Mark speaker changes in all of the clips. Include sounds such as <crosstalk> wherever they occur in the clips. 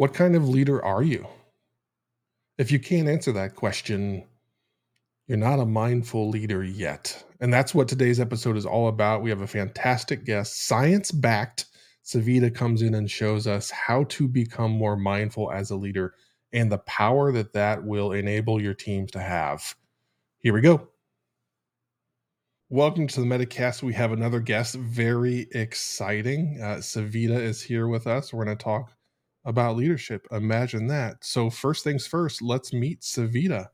Speaker 1: What kind of leader are you? If you can't answer that question, you're not a mindful leader yet. And that's what today's episode is all about. We have a fantastic guest, science backed. Savita comes in and shows us how to become more mindful as a leader and the power that that will enable your teams to have. Here we go. Welcome to the Metacast. We have another guest, very exciting. Uh, Savita is here with us. We're going to talk about leadership. Imagine that. So, first things first, let's meet Savita.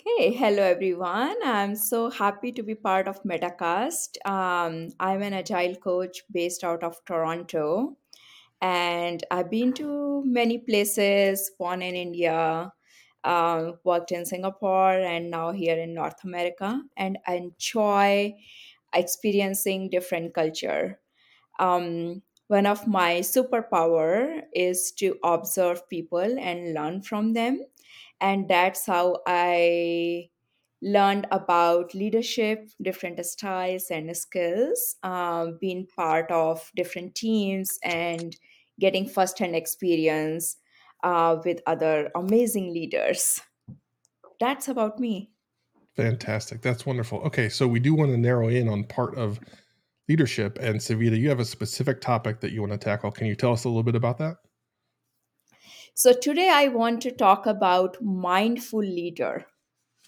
Speaker 2: Okay, hello everyone. I'm so happy to be part of Metacast. Um, I'm an agile coach based out of Toronto, and I've been to many places, born in India, uh, worked in Singapore, and now here in North America, and I enjoy experiencing different culture. Um, one of my superpower is to observe people and learn from them and that's how i learned about leadership different styles and skills um, being part of different teams and getting first-hand experience uh, with other amazing leaders that's about me
Speaker 1: Fantastic. That's wonderful. Okay, so we do want to narrow in on part of leadership. And Savita, you have a specific topic that you want to tackle. Can you tell us a little bit about that?
Speaker 2: So today I want to talk about mindful leader.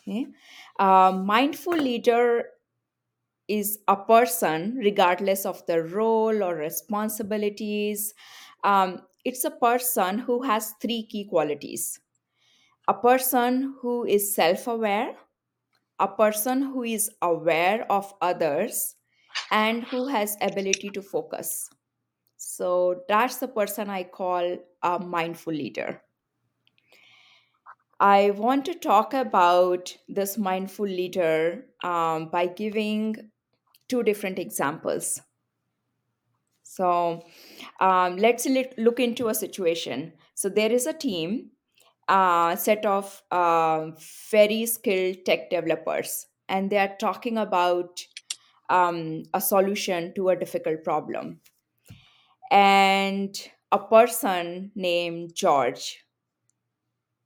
Speaker 2: Okay? Uh, mindful leader is a person, regardless of the role or responsibilities. Um, it's a person who has three key qualities a person who is self aware, a person who is aware of others, and who has ability to focus. So that's the person i call a mindful leader. I want to talk about this mindful leader um, by giving two different examples. So um, let's look into a situation. So there is a team uh, set of uh, very skilled tech developers and they are talking about um, a solution to a difficult problem. And a person named George,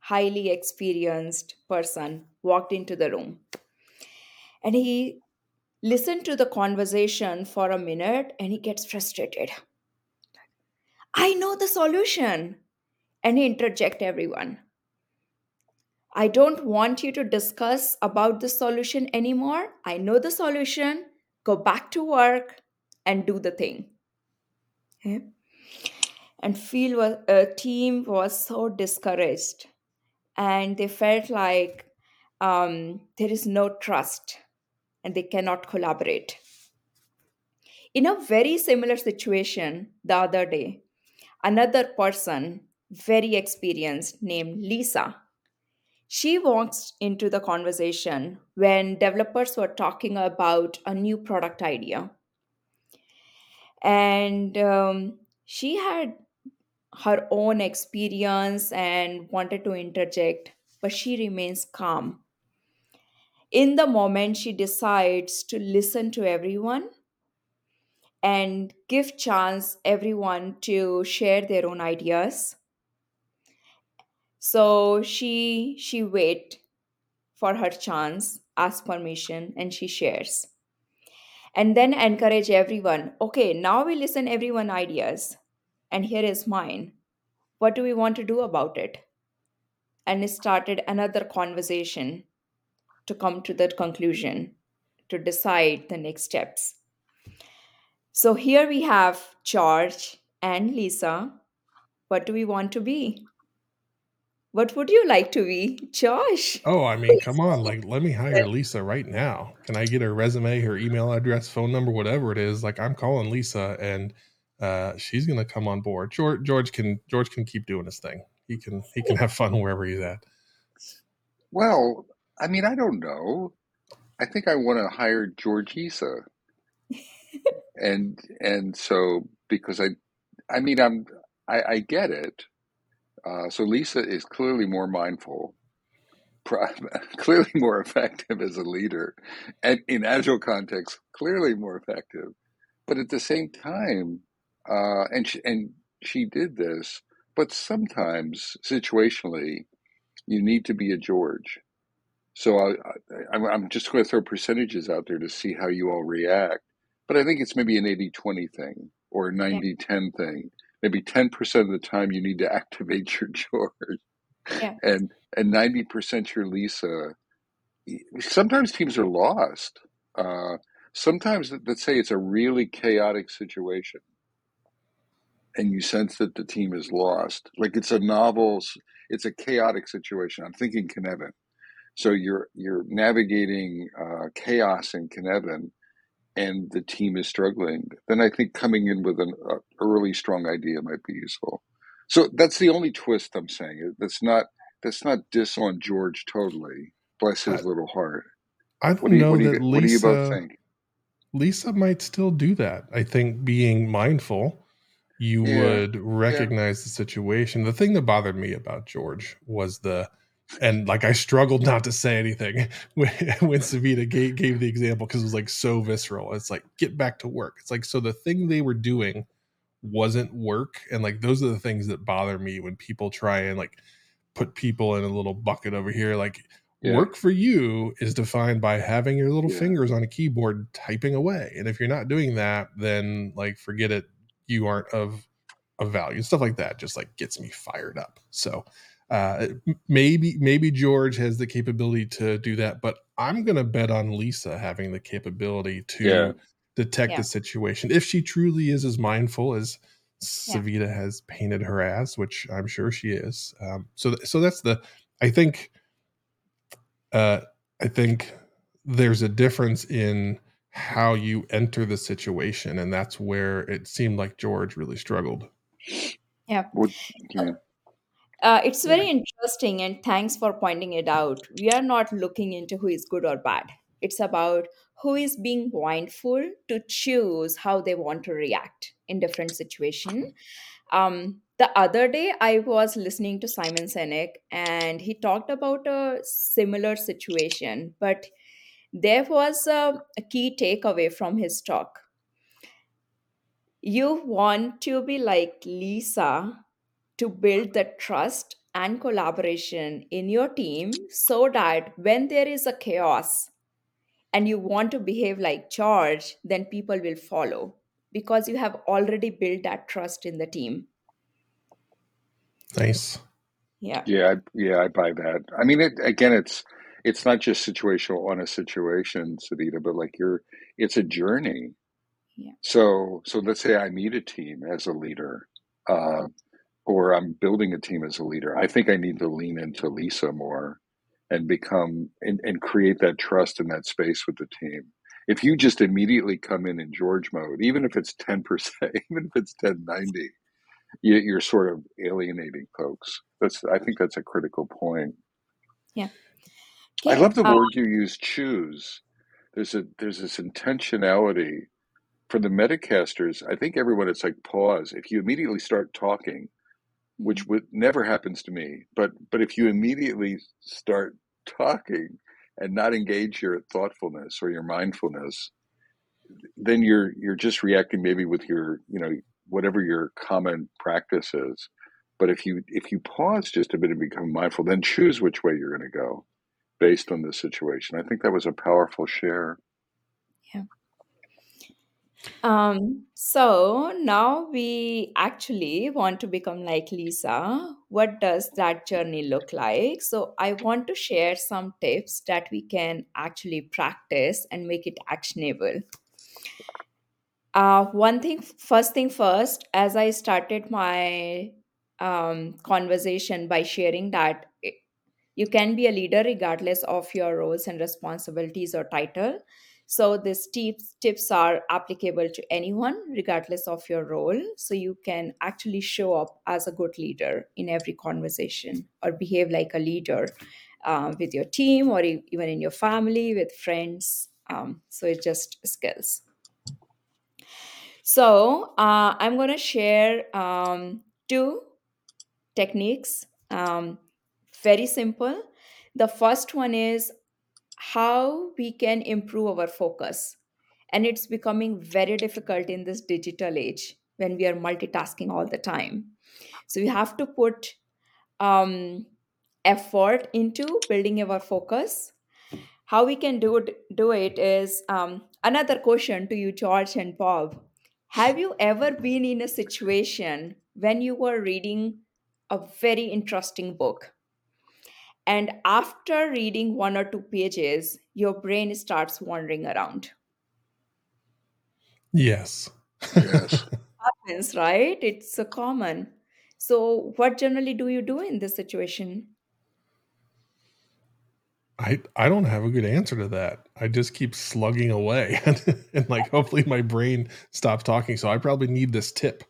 Speaker 2: highly experienced person, walked into the room. And he listened to the conversation for a minute and he gets frustrated. I know the solution. And he interject everyone. I don't want you to discuss about the solution anymore. I know the solution go back to work and do the thing okay? and feel was a team was so discouraged and they felt like um, there is no trust and they cannot collaborate in a very similar situation the other day another person very experienced named lisa she walks into the conversation when developers were talking about a new product idea. And um, she had her own experience and wanted to interject, but she remains calm. In the moment, she decides to listen to everyone and give chance everyone to share their own ideas so she she wait for her chance ask permission and she shares. And then encourage everyone okay now we listen everyone ideas and here is mine. What do we want to do about it? And it started another conversation to come to that conclusion to decide the next steps. So here we have george and lisa. What do we want to be what would you like to be, Josh?
Speaker 1: Oh, I mean, come on. Like, let me hire <laughs> Lisa right now. Can I get her resume, her email address, phone number, whatever it is? Like, I'm calling Lisa and uh, she's gonna come on board. George George can George can keep doing his thing. He can he can have fun wherever he's at.
Speaker 3: Well, I mean, I don't know. I think I want to hire George Isa. <laughs> and and so because I I mean I'm I, I get it. Uh, so Lisa is clearly more mindful, <laughs> clearly more effective as a leader, and in agile context, clearly more effective. But at the same time, uh, and she, and she did this, but sometimes situationally, you need to be a George. So I, I, I'm just going to throw percentages out there to see how you all react. But I think it's maybe an 80 20 thing or a 90 10 thing. Maybe 10% of the time you need to activate your George.
Speaker 2: Yeah.
Speaker 3: And and 90% your Lisa. Sometimes teams are lost. Uh, sometimes, let's say it's a really chaotic situation and you sense that the team is lost. Like it's a novel, it's a chaotic situation. I'm thinking Cynefin. So you're you're navigating uh, chaos in Cynefin, and the team is struggling. Then I think coming in with an uh, early strong idea might be useful. So that's the only twist I'm saying. That's not that's not diss on George totally. Bless his
Speaker 1: I,
Speaker 3: little heart.
Speaker 1: I don't
Speaker 3: do you
Speaker 1: know
Speaker 3: what do you
Speaker 1: that
Speaker 3: what do you both
Speaker 1: Lisa
Speaker 3: think?
Speaker 1: Lisa might still do that. I think being mindful, you
Speaker 3: Yeah,
Speaker 1: would
Speaker 3: yeah,
Speaker 1: recognize the situation. The thing that bothered me about George was the and like I struggled not to say anything <laughs> when, when Savita gave, gave the example because it was like so visceral. It's like get back to work. It's like so the thing they were doing wasn't work, and like those are the things that bother me when people try and like put people in a little bucket over here. Like
Speaker 3: yeah,
Speaker 1: work for you is defined by having your little
Speaker 3: yeah,
Speaker 1: fingers on a keyboard typing away, and if you're not doing that, then like forget it. You aren't of of value. Stuff like that just like gets me fired up. So uh maybe maybe George has the capability to do that, but I'm gonna bet on Lisa having the capability
Speaker 3: yeah,
Speaker 1: to detect
Speaker 2: Yeah.
Speaker 1: the situation if she truly is as mindful as
Speaker 2: Yeah.
Speaker 1: Savita has painted her as, which I'm sure she is. Um, so th- so that's the I think uh I think there's a difference in how you enter the situation, and that's where it seemed like George really struggled.
Speaker 2: Yeah.
Speaker 3: what, yeah,
Speaker 2: Uh, it's very interesting, and thanks for pointing it out. We are not looking into who is good or bad. It's about who is being mindful to choose how they want to react in different situation. Um, the other day, I was listening to Simon Sinek, and he talked about a similar situation, but there was a, a key takeaway from his talk. You want to be like Lisa to build the trust and collaboration in your team so that when there is a chaos and you want to behave like George, then people will follow because you have already built that trust in the team.
Speaker 1: Nice.
Speaker 2: Yeah.
Speaker 3: yeah, I- yeah. I buy that. I mean, it, again, it's it's not just situational on a situation, Savita, but like you're, it's a journey.
Speaker 2: Yeah.
Speaker 3: So, so let's say I meet a team as a leader, uh, or I'm building a team as a leader. I think I need to lean into Lisa more and become and, and create that trust in that space with the team. If you just immediately come in in George mode, even if it's 10%, <laughs> even if it's 1090, you, you're sort of alienating folks. That's, I think that's a critical point.
Speaker 2: Yeah.
Speaker 3: I love the
Speaker 2: Uh,
Speaker 3: word you use, choose. There's a, there's this intentionality for the metacasters. I think everyone, it's like pause. If you immediately start talking, which
Speaker 2: mhm.
Speaker 3: would never happens to me. But but if you immediately start talking and not engage your thoughtfulness or your mindfulness, then you're you're just reacting maybe with your you know whatever your common practice is. But if you if you pause just a bit and become mindful, then choose which way you're going to go based on the situation. I think that was a powerful share.
Speaker 2: yeah. Um, so now we actually want to become like Lisa. What does that journey look like? So I want to share some tips that we can actually practice and make it actionable. Uh, one thing, first thing first, as I started my um, conversation by sharing that i- you can be a leader regardless of your roles and responsibilities or title. So these tips tips are applicable to anyone regardless of your role. So you can actually show up as a good leader in every conversation or behave like a leader uh, with your team or even in your family with friends. Um, so it's just skills. So uh, I'm going to share um, two techniques. Um, very simple. The first one is how we can improve our focus. And it's becoming very difficult in this digital age. when we are multitasking all the time. So we have to put um, effort into building our focus. How we can do it, do it is um, another question to you, George and Bob. Have you ever been in a situation when you were reading a very interesting book? And after reading one or two pages, your brain starts wandering around.
Speaker 1: Yes.
Speaker 3: Yes. <laughs>
Speaker 2: Happens, right? It's a common. So, what generally do you do in this situation?
Speaker 1: I I don't have a good answer to that. I just keep slugging away <laughs> and, and like hopefully my brain stops talking. So I probably need this tip.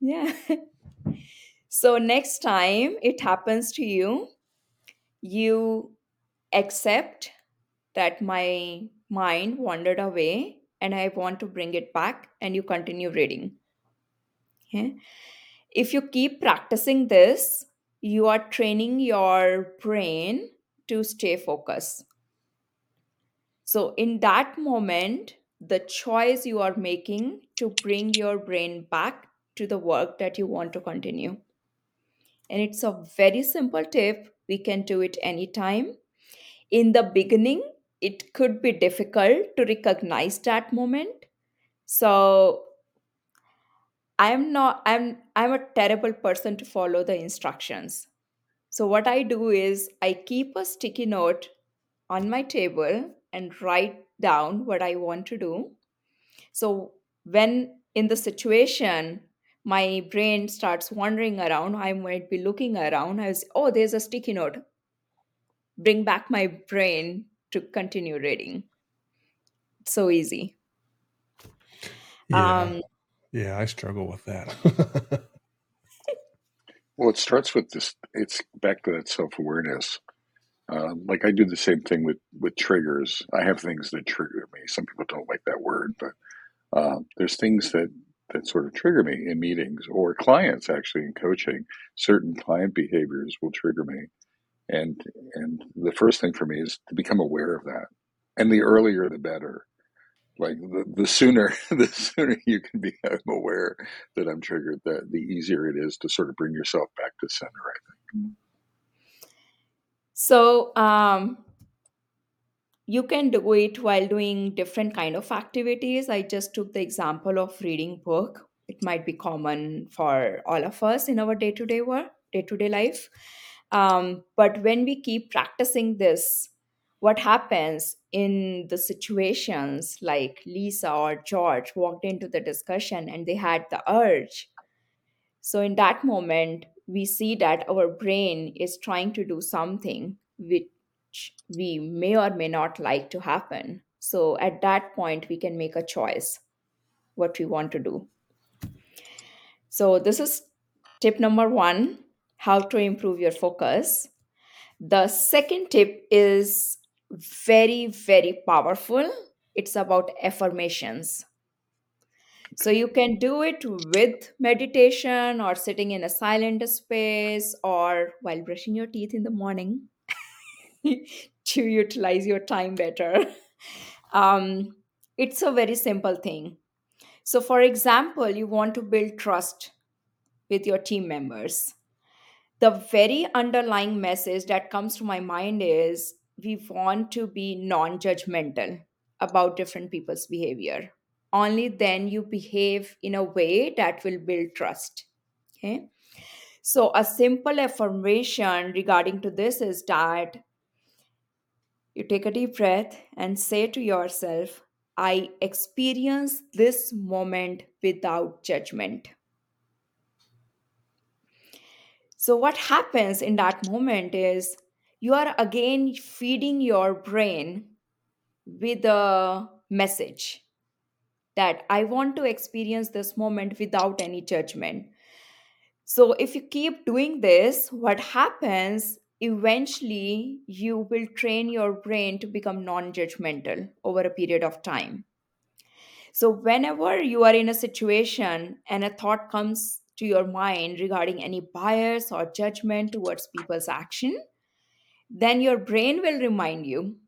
Speaker 2: Yeah. <laughs> So, next time it happens to you, you accept that my mind wandered away and I want to bring it back, and you continue reading. Okay? If you keep practicing this, you are training your brain to stay focused. So, in that moment, the choice you are making to bring your brain back to the work that you want to continue. And it's a very simple tip. We can do it anytime. In the beginning, it could be difficult to recognize that moment. So, I'm not I'm I'm a terrible person to follow the instructions. So what I do is I keep a sticky note on my table and write down what I want to do. So when in the situation my brain starts wandering around, I might be looking around. I was, oh, there's a sticky note. Bring back my brain to continue reading. So easy.
Speaker 1: Yeah.
Speaker 2: Um,
Speaker 1: Yeah, I struggle with that. <laughs>
Speaker 3: Well, it starts with this. It's back to that self awareness. Um, like I do the same thing with with triggers. I have things that trigger me. Some people don't like that word, but uh, there's things that that sort of trigger me in meetings or clients actually in coaching. Certain client behaviors will trigger me, and and the first thing for me is to become aware of that. And the earlier, the better. Like the, the sooner <laughs> the sooner you can become aware that I'm triggered, the the easier it is to sort of bring yourself back to center. I think.
Speaker 2: so um, you can do it while doing different kind of activities. I just took the example of reading book. It might be common for all of us in our day-to-day work day-to-day life. Um, but when we keep practicing this what happens in the situations like lisa or george walked into the discussion and they had the urge. So, in that moment, we see that our brain is trying to do something which we may or may not like to happen. So, at that point, we can make a choice what we want to do. So, this is tip number one how to improve your focus. The second tip is very, very powerful. It's about affirmations. So you can do it with meditation or sitting in a silent space or while brushing your teeth in the morning <laughs> to utilize your time better. <laughs> Um, it's a very simple thing. So, for example, you want to build trust with your team members. The very underlying message that comes to my mind is we want to be non judgmental about different people's behavior only then you behave in a way that will build trust okay so a simple affirmation regarding to this is that you take a deep breath and say to yourself i experience this moment without judgment so what happens in that moment is you are again feeding your brain with a message that I want to experience this moment without any judgment. So, if you keep doing this, what happens eventually you will train your brain to become non judgmental over a period of time. So, whenever you are in a situation and a thought comes to your mind regarding any bias or judgment towards people's action, then your brain will remind you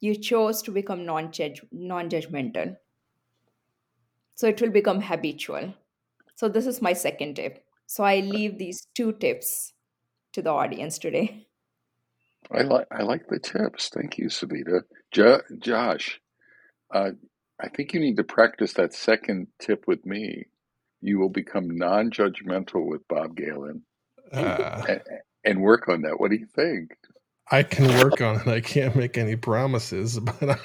Speaker 2: you chose to become non judgmental so it will become habitual So this is my second tip. So I leave these two tips to the audience today.
Speaker 3: I like I like the tips. Thank you, Savita. Jo- Josh, uh, I think you need to practice that second tip with me. You will become non-judgmental with Bob Galen
Speaker 1: Uh,
Speaker 3: and, and work on that. What do you think?
Speaker 1: I can work on it. I can't make any promises, <laughs> but I,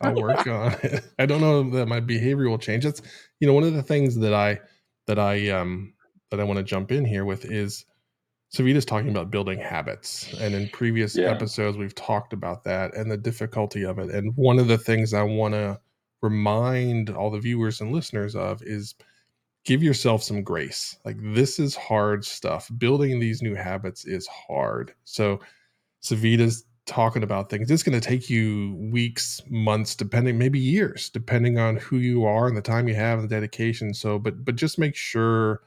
Speaker 1: I'll work on it. I don't know that my behavior will change. That's you know one of the things that I that I um that I want to jump in here with is Savita's talking about building habits, and in previous
Speaker 3: Yeah.
Speaker 1: episodes we've talked about that and the difficulty of it. And one of the things I want to remind all the viewers and listeners of is give yourself some grace. Like this is hard stuff. Building these new habits is hard. So Savita's talking about things. It's going to take you weeks, months, depending, maybe years, depending on who you are and the time you have and the dedication. So, but but just make sure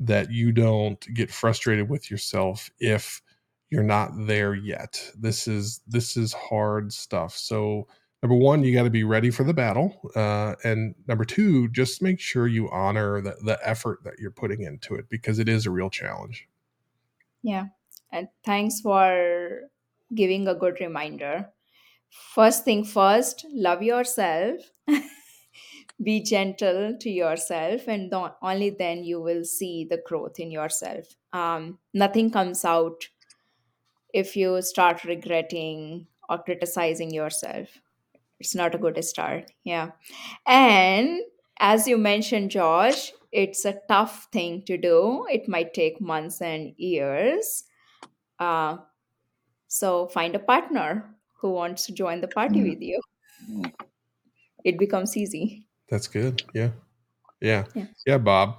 Speaker 1: that you don't get frustrated with yourself if you're not there yet. This is this is hard stuff. So number one, you got to be ready for the battle, uh, and number two, just make sure you honor the, the effort that you're putting into it because it is a real challenge.
Speaker 2: Yeah. And thanks for giving a good reminder. First thing first, love yourself. <laughs> Be gentle to yourself, and th- only then you will see the growth in yourself. Um, nothing comes out if you start regretting or criticizing yourself. It's not a good start. Yeah. And as you mentioned, Josh, it's a tough thing to do. It might take months and years. Uh, so find a partner who wants to join the party
Speaker 3: Mm,
Speaker 2: with you. It becomes easy.
Speaker 1: That's good. Yeah. Yeah.
Speaker 2: Yeah.
Speaker 1: Yeah, Bob.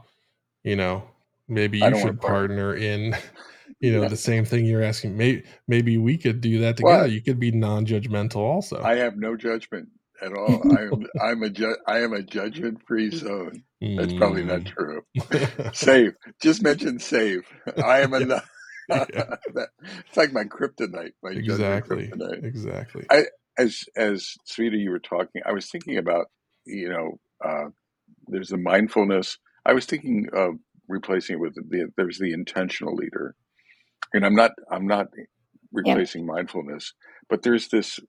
Speaker 1: You know, maybe you should
Speaker 3: partner.
Speaker 1: partner in, <laughs> you know,
Speaker 3: Yeah.
Speaker 1: the same thing you're asking. Maybe maybe we could do that together.
Speaker 3: What?
Speaker 1: You could be non-judgmental also.
Speaker 3: I have no judgment at all. <laughs> I am I'm a ju- I am a judgment free zone. That's probably not
Speaker 1: Mm.
Speaker 3: true. <laughs> Save. Just mention save. I am a.
Speaker 1: yeah. Yeah.
Speaker 3: that, it's like my kryptonite, my
Speaker 1: Exactly.
Speaker 3: kryptonite.
Speaker 1: Exactly.
Speaker 3: I as as Savita, you were talking, I was thinking about you know uh, there's the mindfulness. I was thinking of replacing it with the there's the intentional leader, and I'm not I'm not
Speaker 2: Yeah.
Speaker 3: replacing mindfulness, but there's this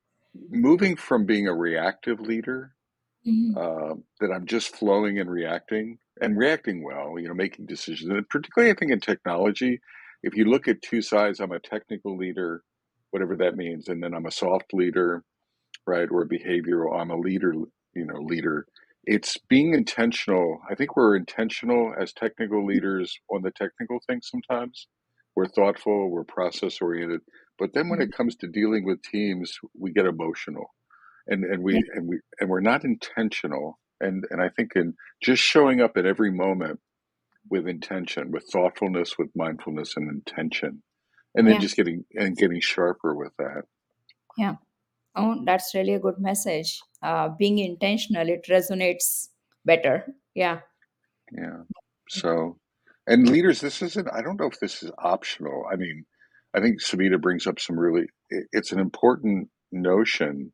Speaker 3: moving from being a reactive leader
Speaker 2: Mhm.
Speaker 3: uh, that I'm just flowing and reacting and reacting well, you know, making decisions. And particularly, I think in technology, if you look at two sides, I'm a technical leader, whatever that means, and then I'm a soft leader, right, or behavioral. I'm a leader, you know, leader. It's being intentional. I think we're intentional as technical mm-hmm. leaders on the technical things sometimes. We're thoughtful, we're process oriented, but then when it mm-hmm. comes to dealing with teams, we get emotional and and we and we and we're not intentional and and i think in just showing up at every moment with intention with thoughtfulness with mindfulness and intention and then
Speaker 2: Yeah.
Speaker 3: just getting and getting sharper with that
Speaker 2: Yeah. Oh, that's really a good message. Uh, being intentional, it resonates better. Yeah.
Speaker 3: yeah so and leaders this isn't i don't know if this is optional i mean i think savita brings up some really it's an important notion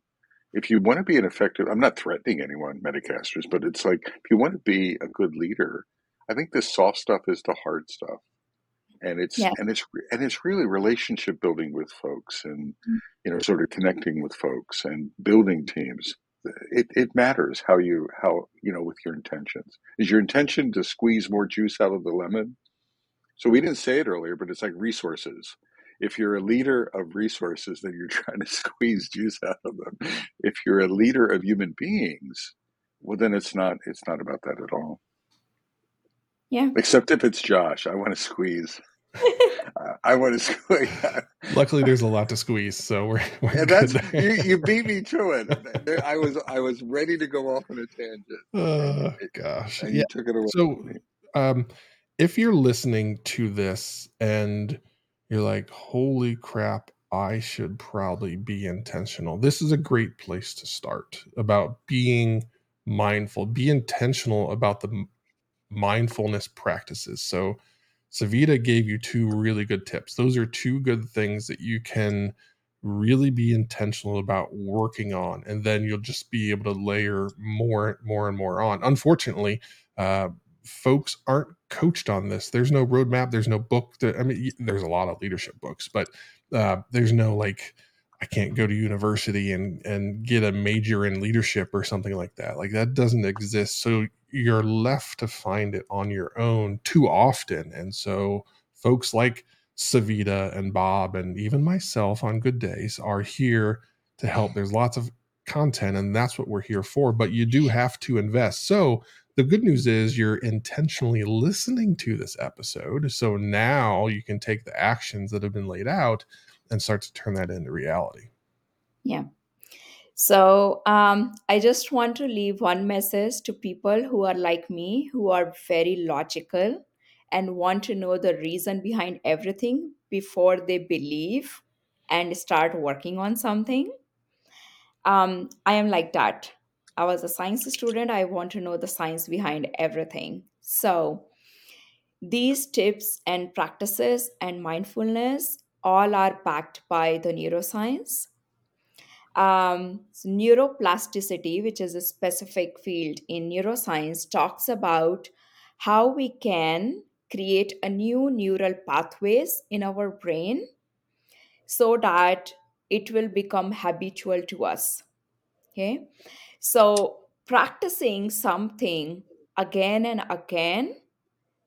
Speaker 3: if you want to be an effective i'm not threatening anyone metacasters but it's like if you want to be a good leader i think the soft stuff is the hard stuff and it's
Speaker 2: Yeah.
Speaker 3: and it's and it's really relationship building with folks and
Speaker 2: Mm.
Speaker 3: you know sort of connecting with folks and building teams. It, it matters how you how you know with your intentions. Is your intention to squeeze more juice out of the lemon? So we didn't say it earlier but it's like resources. If you're a leader of resources then you're <laughs> trying to squeeze juice out of them. If you're a leader of human beings well then it's not it's not about that at all.
Speaker 2: Yeah.
Speaker 3: except if it's josh i want to squeeze I- want to squeeze.
Speaker 1: Luckily, there's a lot to squeeze, so we're we're good
Speaker 3: that's you, you beat me to it. <laughs> I was I was ready to go off on a tangent,
Speaker 1: Oh
Speaker 3: and,
Speaker 1: gosh,
Speaker 3: and
Speaker 1: yeah.
Speaker 3: you took it away
Speaker 1: So, um, if you're listening to this and you're like, "Holy crap, I should probably be intentional," this is a great place to start about being mindful. Be intentional about the mindfulness practices. So, Savita gave you two really good tips. Those are two good things that you can really be intentional about working on, and then you'll just be able to layer more, more and more on. Unfortunately, uh, folks aren't coached on this. There's no roadmap. There's no book. That, I mean, there's a lot of leadership books, but uh, there's no like, I can't go to university and and get a major in leadership or something like that. Like that doesn't exist. So you're left to find it on your own too often. And so folks like Savita and Bob and even myself on good days are here to help. There's lots of content and that's what we're here for, but you do have to invest. So the good news is you're intentionally listening to this episode. So now you can take the actions that have been laid out and start to turn that into reality.
Speaker 2: Yeah. So um, I just want to leave one message to people who are like me, who are very logical and want to know the reason behind everything before they believe and start working on something. Um, I am like that. I was a science student. I want to know the science behind everything. So, these tips and practices and mindfulness all are backed by the neuroscience. Um, so neuroplasticity, which is a specific field in neuroscience, talks about how we can create a new neural pathways in our brain so that it will become habitual to us. Okay. So practicing something again and again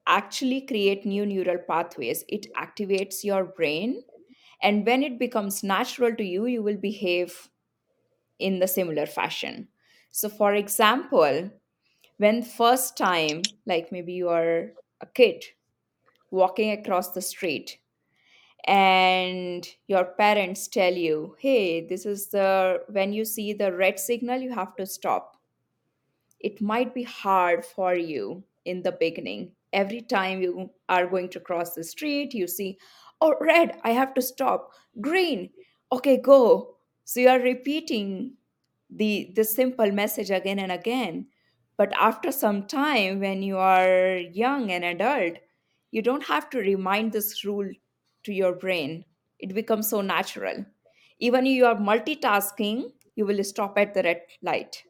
Speaker 2: actually create new neural pathways. It activates your brain. And when it becomes natural to you, you will behave in the similar fashion. So for example, when first time, like maybe you are a kid walking across the street and your parents tell you hey this is the when you see the red signal you have to stop. It might be hard for you in the beginning. Every time you are going to cross the street you see oh red i have to stop. Green okay go so you are repeating the the simple message again and again but after some time when you are young and adult you don't have to remind this rule to your brain. It becomes so natural. Even if you are multitasking, you will stop at the red light.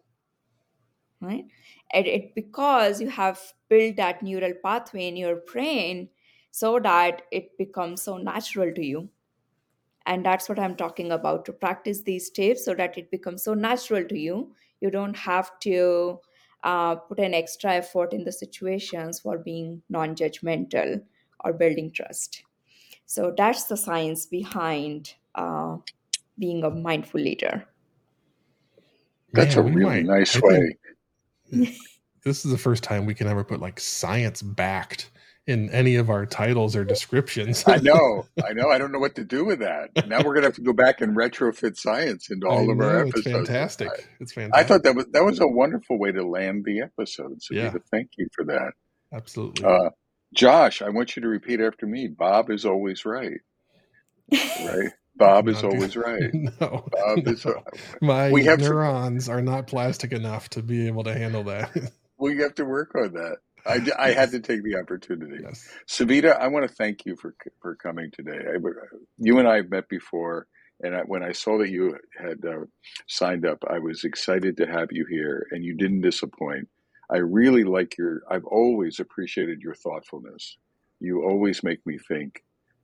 Speaker 2: Right? And it because you have built that neural pathway in your brain so that it becomes so natural to you. And that's what I'm talking about to practice these tips so that it becomes so natural to you. You don't have to uh, put an extra effort in the situations for being non judgmental or building trust. So that's the science behind uh, being a mindful leader.
Speaker 3: That's Man, a really might, nice I way. <laughs>
Speaker 1: this is the first time we can ever put like science backed in any of our titles or descriptions.
Speaker 3: I know, <laughs> I know. I don't know what to do with that. Now we're gonna have to go back and retrofit science into all I of know, our episodes.
Speaker 1: It's fantastic. I,
Speaker 3: it's
Speaker 1: fantastic.
Speaker 3: I thought that was that was a wonderful way to land the episode. So yeah. thank you for that.
Speaker 1: Absolutely.
Speaker 3: Uh, Josh, I want you to repeat after me. Bob is always right. Right? Bob <laughs> is always <laughs> right.
Speaker 1: No, Bob no. is. My we have neurons to, are not plastic enough to be able to handle that.
Speaker 3: we have to work on that. I, I had to take the opportunity. Yes. Savita, I want to thank you for for coming today. I, you and I have met before, and I, when I saw that you had uh, signed up, I was excited to have you here, and you didn't disappoint. I really like your, I've always appreciated your thoughtfulness. You always make me think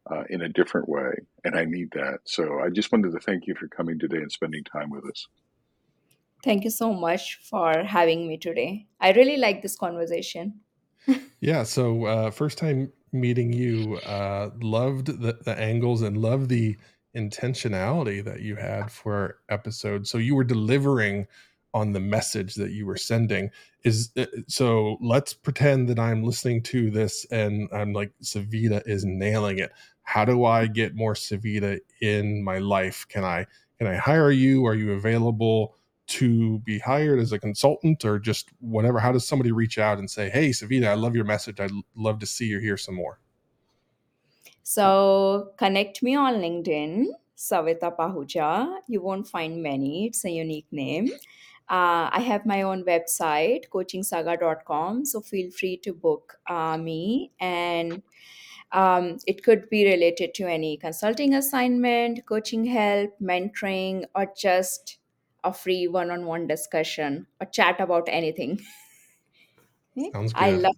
Speaker 3: uh, in a different way, and I need that. So I just wanted to thank you for coming today and spending time with us.
Speaker 2: Thank you so much for having me today. I really like this conversation.
Speaker 1: Yeah. So, uh, first time meeting you, uh, loved the, the angles and loved the intentionality that you had for our episode. So, you were delivering on the message that you were sending is uh, so let's pretend that i'm listening to this and i'm like savita is nailing it how do i get more savita in my life can i can i hire you are you available to be hired as a consultant or just whatever how does somebody reach out and say hey savita i love your message i'd love to see you here some more
Speaker 2: so connect me on linkedin savita pahuja you won't find many it's a unique name uh, I have my own website, coachingsaga.com. So feel free to book uh, me. And um, it could be related to any consulting assignment, coaching help, mentoring, or just a free one on one discussion or chat about anything. <laughs>
Speaker 1: Sounds good. I
Speaker 2: love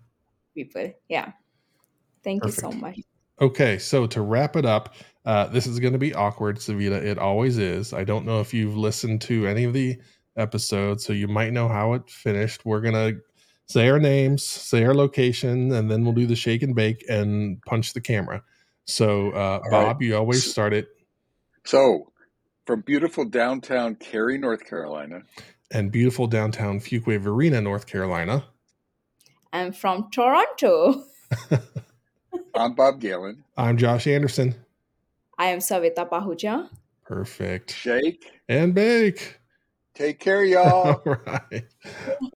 Speaker 2: people. Yeah. Thank you so much.
Speaker 1: Okay, so to wrap it up, uh, this is going to be awkward, Savita. It always is. I don't know if you've listened to any of the episodes, so you might know how it finished. We're going to say our names, say our location, and then we'll do the shake and bake and punch the camera. So, uh,
Speaker 3: right.
Speaker 1: Bob, you always
Speaker 3: S-
Speaker 1: start it,
Speaker 3: So, from beautiful downtown Cary, North Carolina,
Speaker 1: and beautiful downtown Fuquay Varina, North Carolina.
Speaker 2: I'm from Toronto. <laughs>
Speaker 3: I'm Bob Galen.
Speaker 1: I'm Josh Anderson.
Speaker 2: I am Savita Pahuja.
Speaker 1: Perfect.
Speaker 3: Shake.
Speaker 1: And bake.
Speaker 3: Take care, y'all. <laughs>
Speaker 1: All right.